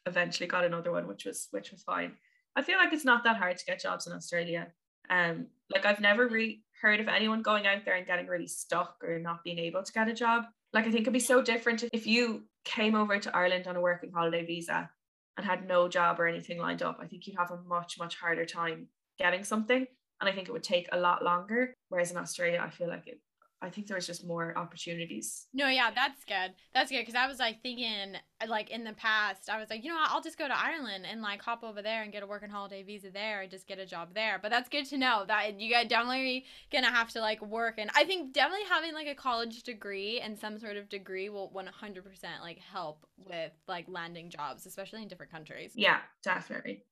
eventually got another one, which was which was fine. I feel like it's not that hard to get jobs in Australia. Um, like I've never really heard of anyone going out there and getting really stuck or not being able to get a job. Like I think it'd be so different if you came over to Ireland on a working holiday visa and had no job or anything lined up. I think you'd have a much, much harder time getting something. And I think it would take a lot longer. Whereas in Australia, I feel like it I think there was just more opportunities. No, yeah, that's good. That's good because I was like thinking, like in the past, I was like, you know, what? I'll just go to Ireland and like hop over there and get a working holiday visa there and just get a job there. But that's good to know that you got definitely gonna have to like work, and I think definitely having like a college degree and some sort of degree will 100% like help with like landing jobs, especially in different countries. Yeah, definitely.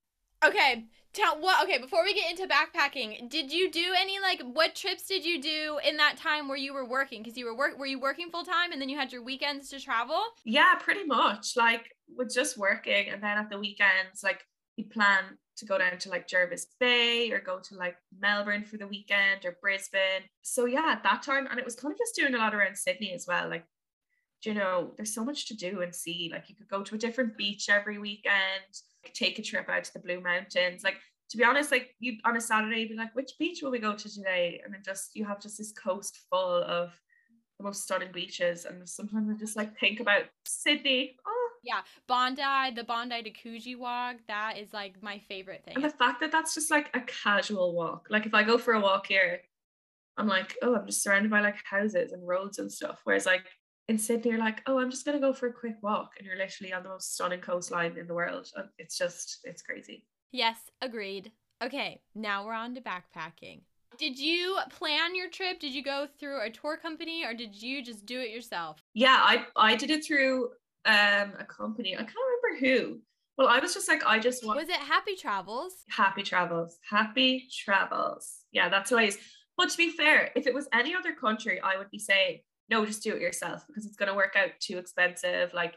Okay, tell what. Okay, before we get into backpacking, did you do any like what trips did you do in that time where you were working? Because you were work, were you working full time and then you had your weekends to travel? Yeah, pretty much. Like with just working, and then at the weekends, like you plan to go down to like Jervis Bay or go to like Melbourne for the weekend or Brisbane. So yeah, at that time, and it was kind of just doing a lot around Sydney as well. Like, you know, there's so much to do and see. Like you could go to a different beach every weekend take a trip out to the Blue Mountains. Like to be honest, like you on a Saturday, you'd be like, which beach will we go to today? And then just you have just this coast full of the most stunning beaches. And sometimes I just like think about Sydney. Oh. Yeah, Bondi, the Bondi to Coogee walk, that is like my favorite thing. And the fact that that's just like a casual walk. Like if I go for a walk here, I'm like, oh, I'm just surrounded by like houses and roads and stuff. Whereas like in Sydney, you're like, oh, I'm just gonna go for a quick walk, and you're literally on the most stunning coastline in the world. It's just, it's crazy. Yes, agreed. Okay, now we're on to backpacking. Did you plan your trip? Did you go through a tour company, or did you just do it yourself? Yeah, I I did it through um a company. I can't remember who. Well, I was just like, I just want. Was it Happy Travels? Happy Travels. Happy Travels. Yeah, that's what it is. But to be fair, if it was any other country, I would be saying no, just do it yourself because it's going to work out too expensive. Like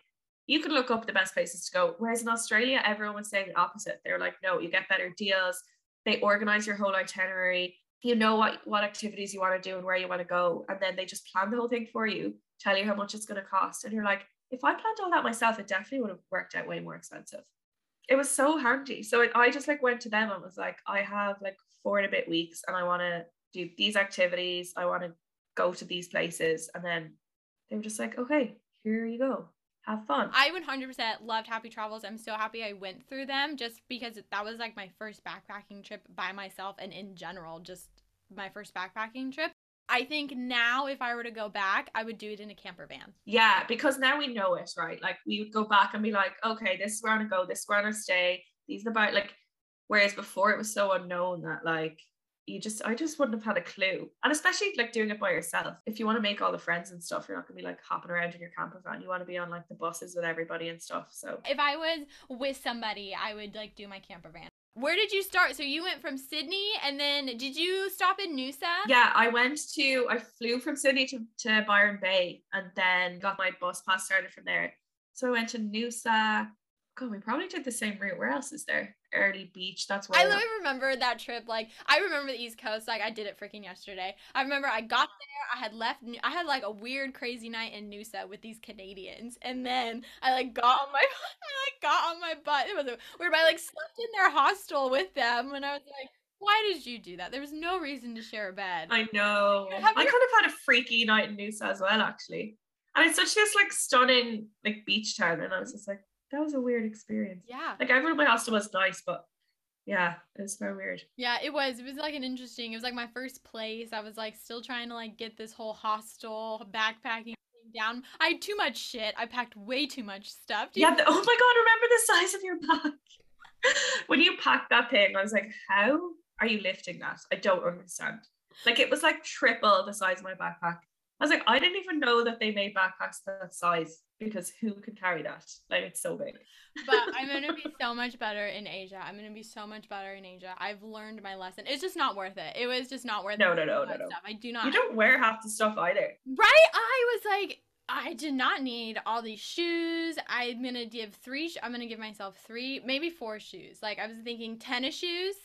you can look up the best places to go. Whereas in Australia, everyone was saying the opposite. They're like, no, you get better deals. They organize your whole itinerary. You know what, what activities you want to do and where you want to go. And then they just plan the whole thing for you, tell you how much it's going to cost. And you're like, if I planned all that myself, it definitely would have worked out way more expensive. It was so handy. So it, I just like went to them and was like, I have like four and a bit weeks and I want to do these activities. I want to go to these places. And then they were just like, okay, here you go. Have fun. I 100% loved Happy Travels. I'm so happy I went through them just because that was like my first backpacking trip by myself and in general, just my first backpacking trip. I think now if I were to go back, I would do it in a camper van. Yeah, because now we know it, right? Like we would go back and be like, okay, this is where I'm gonna go, this is where I'm gonna stay, these are about like whereas before it was so unknown that like you just I just wouldn't have had a clue. And especially like doing it by yourself. If you want to make all the friends and stuff, you're not gonna be like hopping around in your camper van. You want to be on like the buses with everybody and stuff. So if I was with somebody, I would like do my camper van. Where did you start? So you went from Sydney and then did you stop in Noosa? Yeah, I went to I flew from Sydney to, to Byron Bay and then got my bus pass started from there. So I went to Noosa, God, we probably took the same route. Where else is there? Airlie Beach. That's where I literally remember that trip. Like I remember the East Coast. Like I did it freaking yesterday. I remember I got there. I had left. I had like a weird, crazy night in Noosa with these Canadians, and then I like got on my, I like got on my butt. It was weird. I like slept in their hostel with them, and I was like. Why did you do that? There was no reason to share a bed. I know. I kind of had a freaky night in Noosa as well, actually. And it's such this like stunning like beach town, and I was mm. just like, that was a weird experience. Yeah. Like everyone at my hostel was nice, but yeah, it was very weird. Yeah, it was. It was like an interesting. It was like my first place. I was like still trying to like get this whole hostel backpacking down. I had too much shit. I packed way too much stuff. yeah. The, oh my god! Remember the size of your bag when you packed that thing? I was like, how are you lifting that? I don't understand. Like it was like triple the size of my backpack. I was like, I didn't even know that they made backpacks that size because who can carry that? Like it's so big. but I'm gonna be so much better in Asia. I'm gonna be so much better in Asia. I've learned my lesson. It's just not worth it. It was just not worth no, it. No, no, no, no, Stuff. I do not. You don't wear half the stuff either. Right? I was like, I did not need all these shoes. I'm gonna give three. Sh- I'm gonna give myself three, maybe four shoes. Like I was thinking, tennis shoes,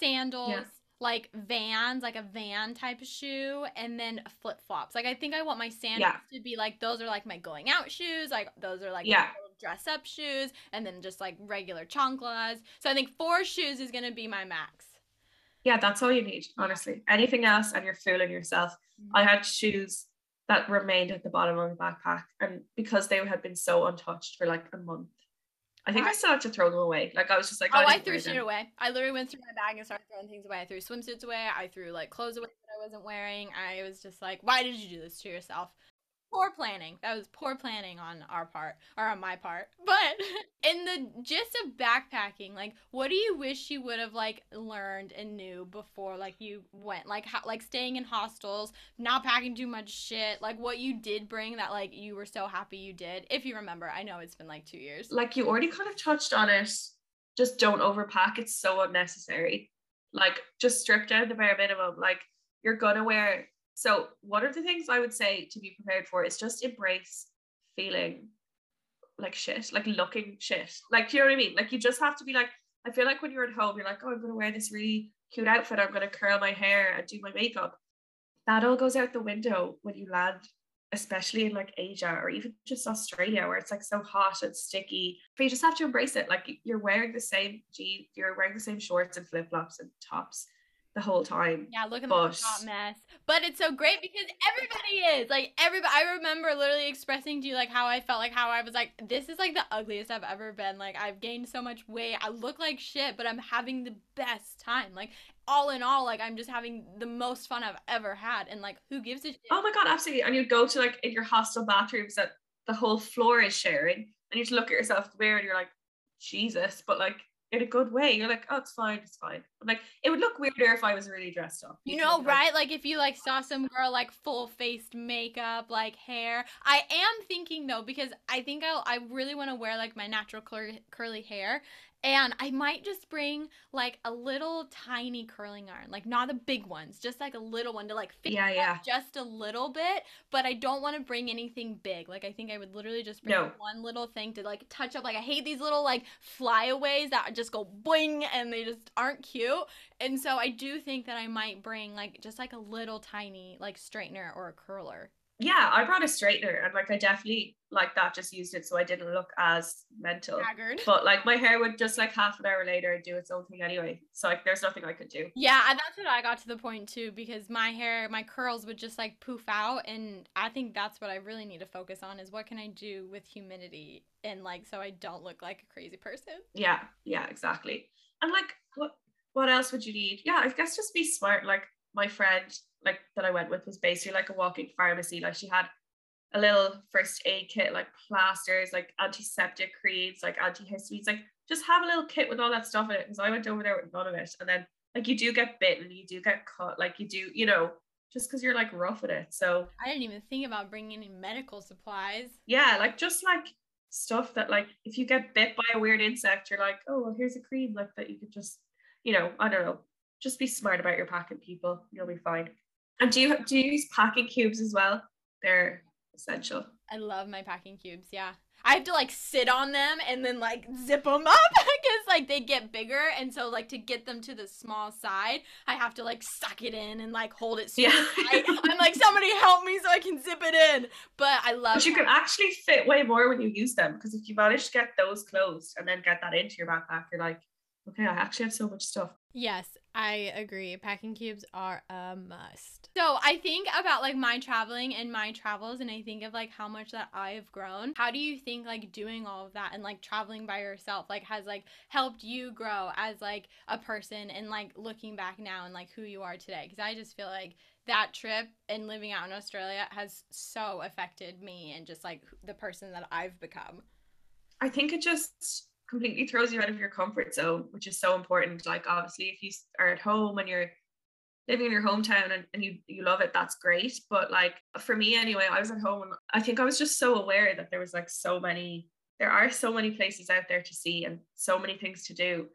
sandals. Like vans, like a van type of shoe, and then flip flops. Like I think I want my sandals yeah. to be like those are like my going out shoes. Like those are like yeah. dress up shoes, and then just like regular chanclas. So I think four shoes is gonna be my max. Yeah, that's all you need, honestly. Anything else, and you're fooling yourself. Mm-hmm. I had shoes that remained at the bottom of the backpack, and because they had been so untouched for like a month, I think I, I still had to throw them away. Like I was just like, oh, I threw shit away. I literally went through my bag and started throwing things away. I threw swimsuits away. I threw like clothes away that I wasn't wearing. I was just like, why did you do this to yourself? Poor planning. That was poor planning on our part or on my part. But in the gist of backpacking, like what do you wish you would have like learned and knew before like you went? Like how like staying in hostels, not packing too much shit, like what you did bring that like you were so happy you did. If you remember. I know it's been like 2 years. Like you already kind of touched on it. Just don't overpack. It's so unnecessary. Like just strip down the bare minimum. Like you're gonna wear so, one of the things I would say to be prepared for is just embrace feeling like shit, like looking shit. Like, you know what I mean? Like, you just have to be like, I feel like when you're at home, you're like, oh, I'm going to wear this really cute outfit. I'm going to curl my hair and do my makeup. That all goes out the window when you land, especially in like Asia or even just Australia, where it's like so hot and sticky. But you just have to embrace it. Like, you're wearing the same jeans, you're wearing the same shorts and flip flops and tops the whole time. Yeah, look at the hot mess. But it's so great because everybody is like everybody. I remember literally expressing to you like how I felt, like how I was like, this is like the ugliest I've ever been. Like I've gained so much weight. I look like shit, but I'm having the best time. Like all in all, like I'm just having the most fun I've ever had. And like, who gives a shit? Oh my god, absolutely. And you go to like in your hostel bathrooms that the whole floor is sharing, and you just look at yourself in the mirror and you're like, Jesus, but like in a good way. You're like, oh, it's fine, it's fine. I'm like, it would look weirder if I was really dressed up. You know, right? Like if you like saw some girl like full faced makeup, like hair. I am thinking though because I think I I really want to wear like my natural cur- curly hair, and I might just bring like a little tiny curling iron, like not the big ones, just like a little one to like fit yeah, yeah. just a little bit. But I don't want to bring anything big. Like I think I would literally just bring no. one little thing to like touch up. Like I hate these little like flyaways that just go bling and they just aren't cute. And so I do think that I might bring like just like a little tiny like straightener or a curler yeah, I brought a straightener and like I definitely like that just used it so I didn't look as mental. Haggard. But like my hair would just like half an hour later do its own thing anyway. So like there's nothing I could do. Yeah, and that's what I got to the point too because my hair, my curls would just like poof out and I think that's what I really need to focus on is what can I do with humidity and like so I don't look like a crazy person. Yeah, yeah, exactly. And like what what else would you need? Yeah, I guess just be smart. Like my friend like that I went with was basically like a walking pharmacy. Like she had a little first aid kit, like plasters, like antiseptic creams, like antihistamines, like just have a little kit with all that stuff in it. Because I went over there with none of it. And then like you do get bitten, you do get cut, like you do, you know, just because you're like rough with it. So I didn't even think about bringing any medical supplies. Yeah, like just like stuff that like if you get bit by a weird insect, you're like, oh well, here's a cream like that you could just, you know, I don't know, just be smart about your packing, people. You'll be fine. And do you do you use packing cubes as well? They're essential. I love my packing cubes. Yeah. I have to like sit on them and then like zip them up because like they get bigger and so like to get them to the small side I have to like suck it in and like hold it super yeah. I'm like somebody help me so I can zip it in but I love but you can actually fit way more when you use them because if you manage to get those closed and then get that into your backpack you're like okay I actually have so much stuff Yes, I agree. Packing cubes are a must. So I think about like my traveling and my travels, and I think of like how much that I've grown. How do you think like doing all of that and like traveling by yourself like has like helped you grow as like a person and like looking back now and like who you are today? Because I just feel like that trip and living out in Australia has so affected me and just like the person that I've become. I think it just completely throws you out of your comfort zone, which is so important. Like obviously if you are at home and you're living in your hometown and, and you you love it, that's great. But like for me anyway, I was at home and I think I was just so aware that there was like so many there are so many places out there to see and so many things to do.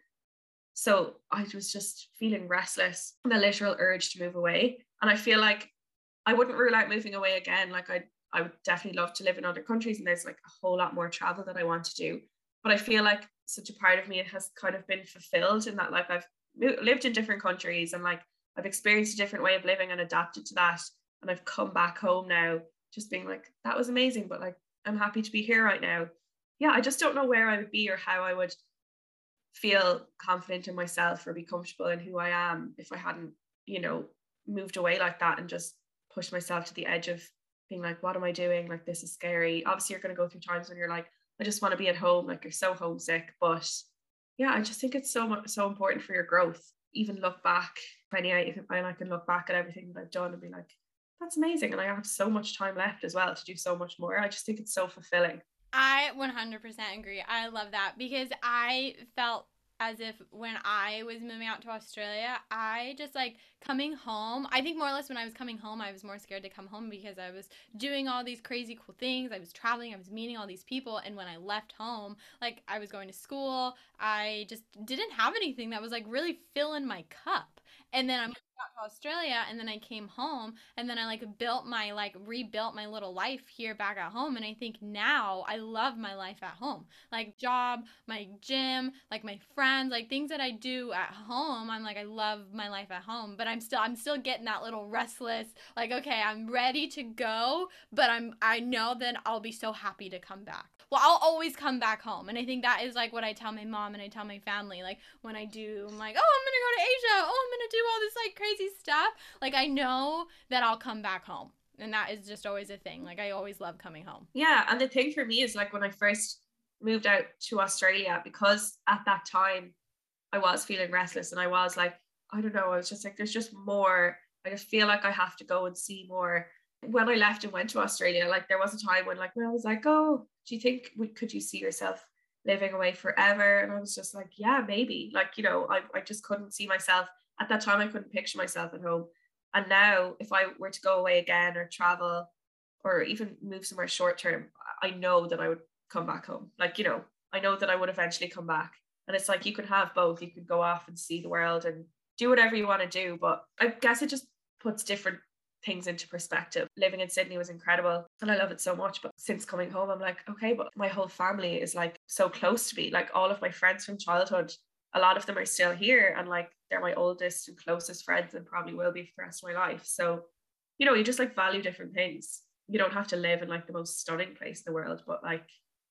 So I was just feeling restless and a literal urge to move away. And I feel like I wouldn't rule out moving away again. Like I I would definitely love to live in other countries and there's like a whole lot more travel that I want to do. But I feel like such a part of me has kind of been fulfilled in that like I've lived in different countries and like I've experienced a different way of living and adapted to that. And I've come back home now, just being like, that was amazing, but like I'm happy to be here right now. Yeah, I just don't know where I would be or how I would feel confident in myself or be comfortable in who I am if I hadn't, you know, moved away like that and just pushed myself to the edge of being like, what am I doing? Like, this is scary. Obviously, you're going to go through times when you're like, I just want to be at home. Like, you're so homesick. But yeah, I just think it's so much, so important for your growth. Even look back, when I, I can look back at everything that I've done and be like, that's amazing. And I have so much time left as well to do so much more. I just think it's so fulfilling. I 100% agree. I love that because I felt as if when I was moving out to Australia, I just like coming home. I think more or less when I was coming home, I was more scared to come home because I was doing all these crazy cool things. I was traveling, I was meeting all these people. And when I left home, like I was going to school, I just didn't have anything that was like really filling my cup. And then I'm to Australia and then I came home and then I like built my like rebuilt my little life here back at home and I think now I love my life at home. Like job, my gym, like my friends, like things that I do at home. I'm like I love my life at home, but I'm still I'm still getting that little restless like okay, I'm ready to go, but I'm I know that I'll be so happy to come back. Well, I'll always come back home. And I think that is like what I tell my mom and I tell my family like when I do I'm like, "Oh, I'm to go to Asia. Oh, I'm to do all this like crazy stuff, like I know that I'll come back home. And that is just always a thing. Like I always love coming home. Yeah. And the thing for me is like when I first moved out to Australia, because at that time I was feeling restless and I was like, I don't know, I was just like, there's just more. I just feel like I have to go and see more. When I left and went to Australia, like there was a time when like when I was like, oh, do you think we, could you see yourself living away forever? And I was just like, yeah, maybe. Like, you know, I, I just couldn't see myself at that time I couldn't picture myself at home. And now if I were to go away again or travel or even move somewhere short term, I know that I would come back home. Like, you know, I know that I would eventually come back. And it's like you can have both. You could go off and see the world and do whatever you want to do. But I guess it just puts different things into perspective. Living in Sydney was incredible and I love it so much. But since coming home, I'm like, okay, but my whole family is like so close to me. Like all of my friends from childhood a lot of them are still here and like they're my oldest and closest friends and probably will be for the rest of my life. So, you know, you just like value different things. You don't have to live in like the most stunning place in the world, but like,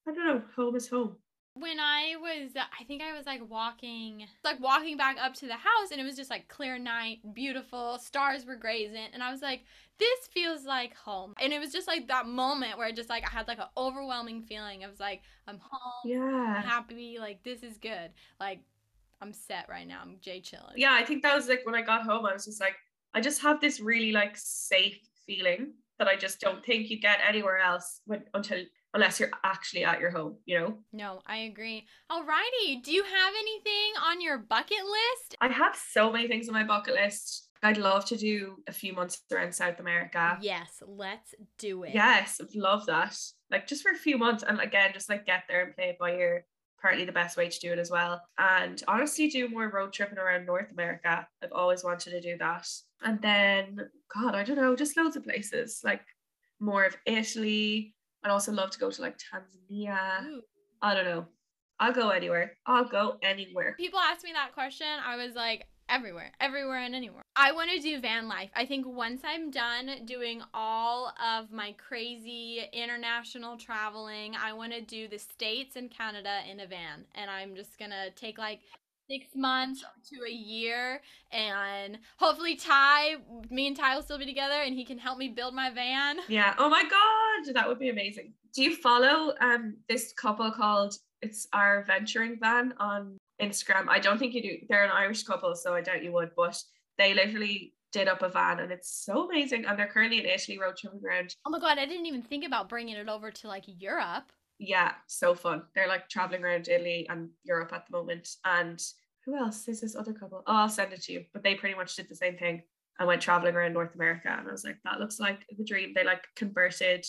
I don't know, home is home. When I was, I think I was like walking, like walking back up to the house, and it was just like clear night, beautiful, stars were grazing, and I was like, this feels like home. And it was just like that moment where I just like I had like an overwhelming feeling. I was like, I'm home, yeah, I'm happy, like this is good, like I'm set right now. I'm Jay chilling. Yeah, I think that was like when I got home, I was just like, I just have this really like safe feeling that I just don't think you get anywhere else when, until unless you're actually at your home, you know? No, I agree. Alrighty. Do you have anything on your bucket list? I have so many things on my bucket list. I'd love to do a few months around South America. Yes, let's do it. Yes, I'd love that. Like just for a few months and again, just like get there and play it by ear partly the best way to do it as well. And honestly, do more road tripping around North America. I've always wanted to do that. And then, God, I don't know, just loads of places like more of Italy. I'd also love to go to like Tanzania. Ooh. I don't know. I'll go anywhere. I'll go anywhere. People ask me that question. I was like, everywhere, everywhere and anywhere. I want to do van life. I think once I'm done doing all of my crazy international traveling, I want to do the States and Canada in a van. And I'm just going to take like six months to a year and hopefully ty me and ty will still be together and he can help me build my van yeah oh my god that would be amazing do you follow um this couple called it's our venturing van on Instagram. I don't think you do. They're an Irish couple, so I doubt you would, but they literally did up a van and it's so amazing. And they're currently in Italy road tripping around. Oh my god, I didn't even think about bringing it over to like Europe. Yeah, so fun. They're like traveling around Italy and Europe at the moment. And who else? There's this other couple. Oh, I'll send it to you. But they pretty much did the same thing. I went traveling around North America and I was like, that looks like the dream. They like converted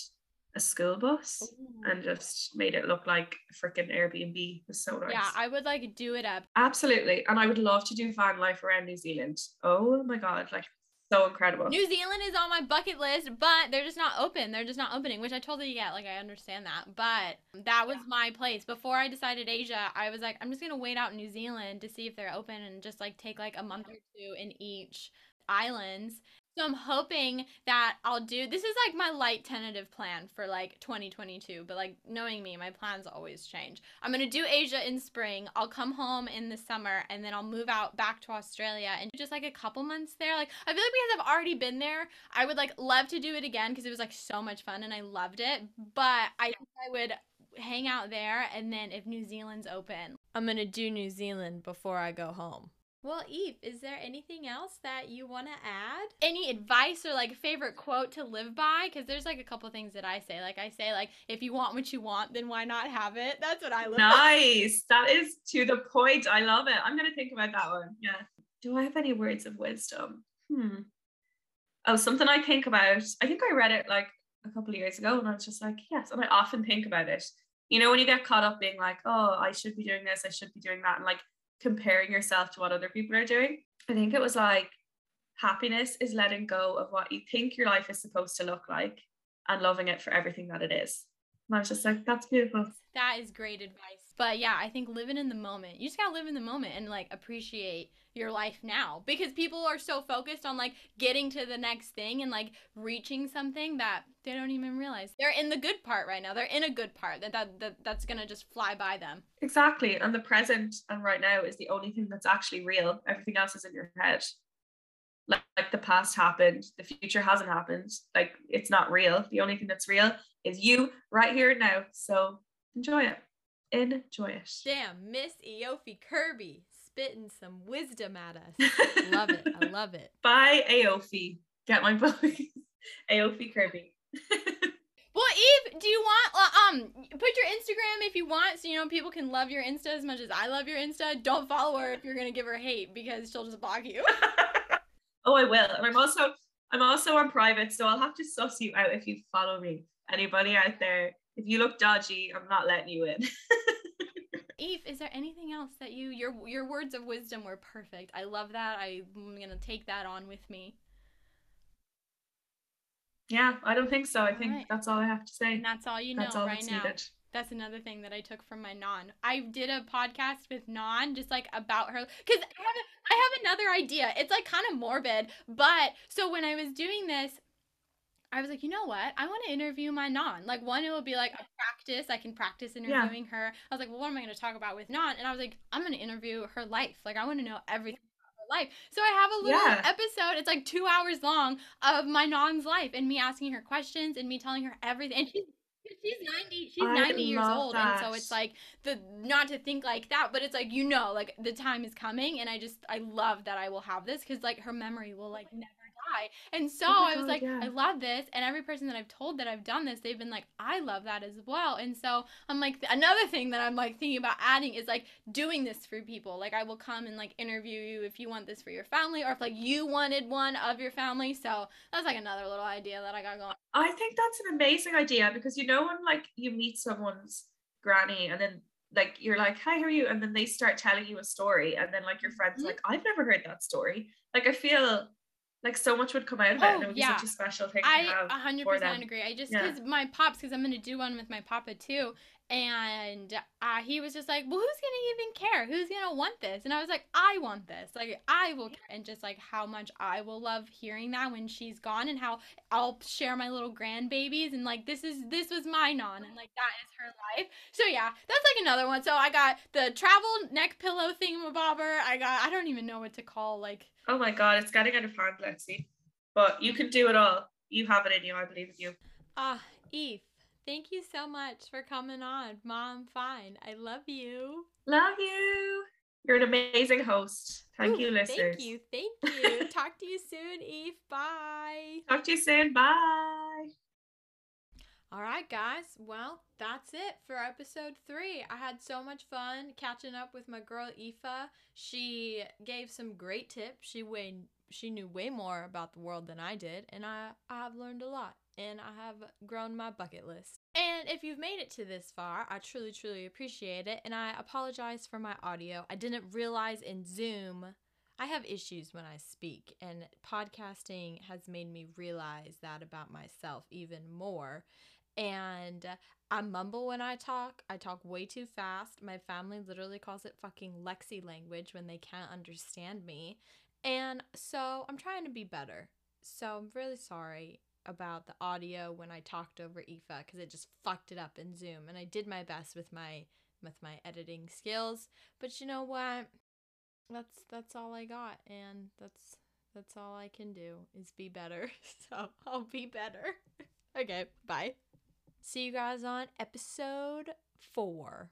a school bus and just made it look like a freaking Airbnb. It was so nice. Yeah, I would like do it up. Absolutely. And I would love to do van life around New Zealand. Oh my God. Like so incredible. New Zealand is on my bucket list, but they're just not open. They're just not opening, which I totally get. Like I understand that, but that was my place before I decided Asia. I was like, I'm just gonna wait out New Zealand to see if they're open and just like take like a month or two in each islands so I'm hoping that I'll do this is like my light tentative plan for like 2022, but like knowing me, my plans always change. I'm going to do Asia in spring. I'll come home in the summer and then I'll move out back to Australia and just like a couple months there. Like I feel like because I've already been there, I would like love to do it again because it was like so much fun and I loved it, but I I would hang out there and then if New Zealand's open, I'm going to do New Zealand before I go home. Well, Eve, is there anything else that you want to add? Any advice or like favorite quote to live by? Because there's like a couple things that I say. Like I say, like if you want what you want, then why not have it? That's what I live. Nice. By. That is to the point. I love it. I'm gonna think about that one. Yeah. Do I have any words of wisdom? Hmm. Oh, something I think about. I think I read it like a couple of years ago, and I was just like, yes. And I often think about it. You know, when you get caught up being like, oh, I should be doing this, I should be doing that, and like comparing yourself to what other people are doing. I think it was like happiness is letting go of what you think your life is supposed to look like and loving it for everything that it is. And I was just like, that's beautiful. That is great advice. But yeah, I think living in the moment, you just gotta live in the moment and like appreciate your life now. Because people are so focused on like getting to the next thing and like reaching something that they don't even realize. They're in the good part right now. They're in a good part that, that, that that's gonna just fly by them. Exactly. And the present and right now is the only thing that's actually real. Everything else is in your head. Like, like the past happened. The future hasn't happened. Like it's not real. The only thing that's real is you right here now. So enjoy it. Enjoy it. Damn miss Aoife Kirby spitting some wisdom at us. love it. I love it. Bye, Aoife. Get my book. Aoife Kirby. well, Eve, do you want uh, um put your Instagram if you want, so you know people can love your Insta as much as I love your Insta. Don't follow her if you're gonna give her hate because she'll just block you. oh, I will. And I'm also I'm also on private, so I'll have to suss you out if you follow me. Anybody out there, if you look dodgy, I'm not letting you in. Eve, is there anything else that you your your words of wisdom were perfect. I love that. I'm gonna take that on with me. Yeah, I don't think so. I all think right. that's all I have to say. And that's all you know that's all right now. Needed. That's another thing that I took from my non. I did a podcast with non, just like about her, because I have I have another idea. It's like kind of morbid, but so when I was doing this, I was like, you know what? I want to interview my non. Like one, it will be like a practice. I can practice interviewing yeah. her. I was like, well, what am I going to talk about with non? And I was like, I'm going to interview her life. Like I want to know everything about her life. So I have a little yeah. episode. It's like two hours long of my non's life and me asking her questions and me telling her everything. And she's she's 90 she's 90 years old that. and so it's like the not to think like that but it's like you know like the time is coming and i just i love that i will have this because like her memory will like never and so oh I was God, like, yeah. I love this. And every person that I've told that I've done this, they've been like, I love that as well. And so I'm like, another thing that I'm like thinking about adding is like doing this for people. Like I will come and like interview you if you want this for your family or if like you wanted one of your family. So that's like another little idea that I got going. I think that's an amazing idea because you know when like you meet someone's granny and then like you're like hi how are you and then they start telling you a story and then like your friends mm-hmm. like i've never heard that story like i feel like so much would come out of it. and it would yeah. be such a special thing. To have. I hundred percent agree. I just because yeah. my pops, because I'm gonna do one with my papa too, and uh, he was just like, "Well, who's gonna even care? Who's gonna want this?" And I was like, "I want this. Like, I will." And just like how much I will love hearing that when she's gone, and how I'll share my little grandbabies, and like this is this was my non, and like that is her life. So yeah, that's like another one. So I got the travel neck pillow thingamabobber. I got I don't even know what to call like. Oh my god, it's getting out of hand, Lexi. But you can do it all. You have it in you. I believe in you. Ah, uh, Eve. Thank you so much for coming on. Ma I'm Fine. I love you. Love you. You're an amazing host. Thank Ooh, you, listeners. Thank you. Thank you. Talk to you soon, Eve. Bye. Talk to you soon. Bye. All right, guys. Well, that's it for episode three. I had so much fun catching up with my girl Aoife. She gave some great tips. She weighed she knew way more about the world than I did, and I, I have learned a lot and I have grown my bucket list. And if you've made it to this far, I truly, truly appreciate it. And I apologize for my audio. I didn't realize in Zoom I have issues when I speak, and podcasting has made me realize that about myself even more. And I mumble when I talk. I talk way too fast. My family literally calls it fucking Lexi language when they can't understand me. And so I'm trying to be better. So I'm really sorry about the audio when I talked over Aoife because it just fucked it up in Zoom. And I did my best with my with my editing skills. But you know what? That's that's all I got and that's that's all I can do is be better. So I'll be better. okay, bye. See you guys on episode four.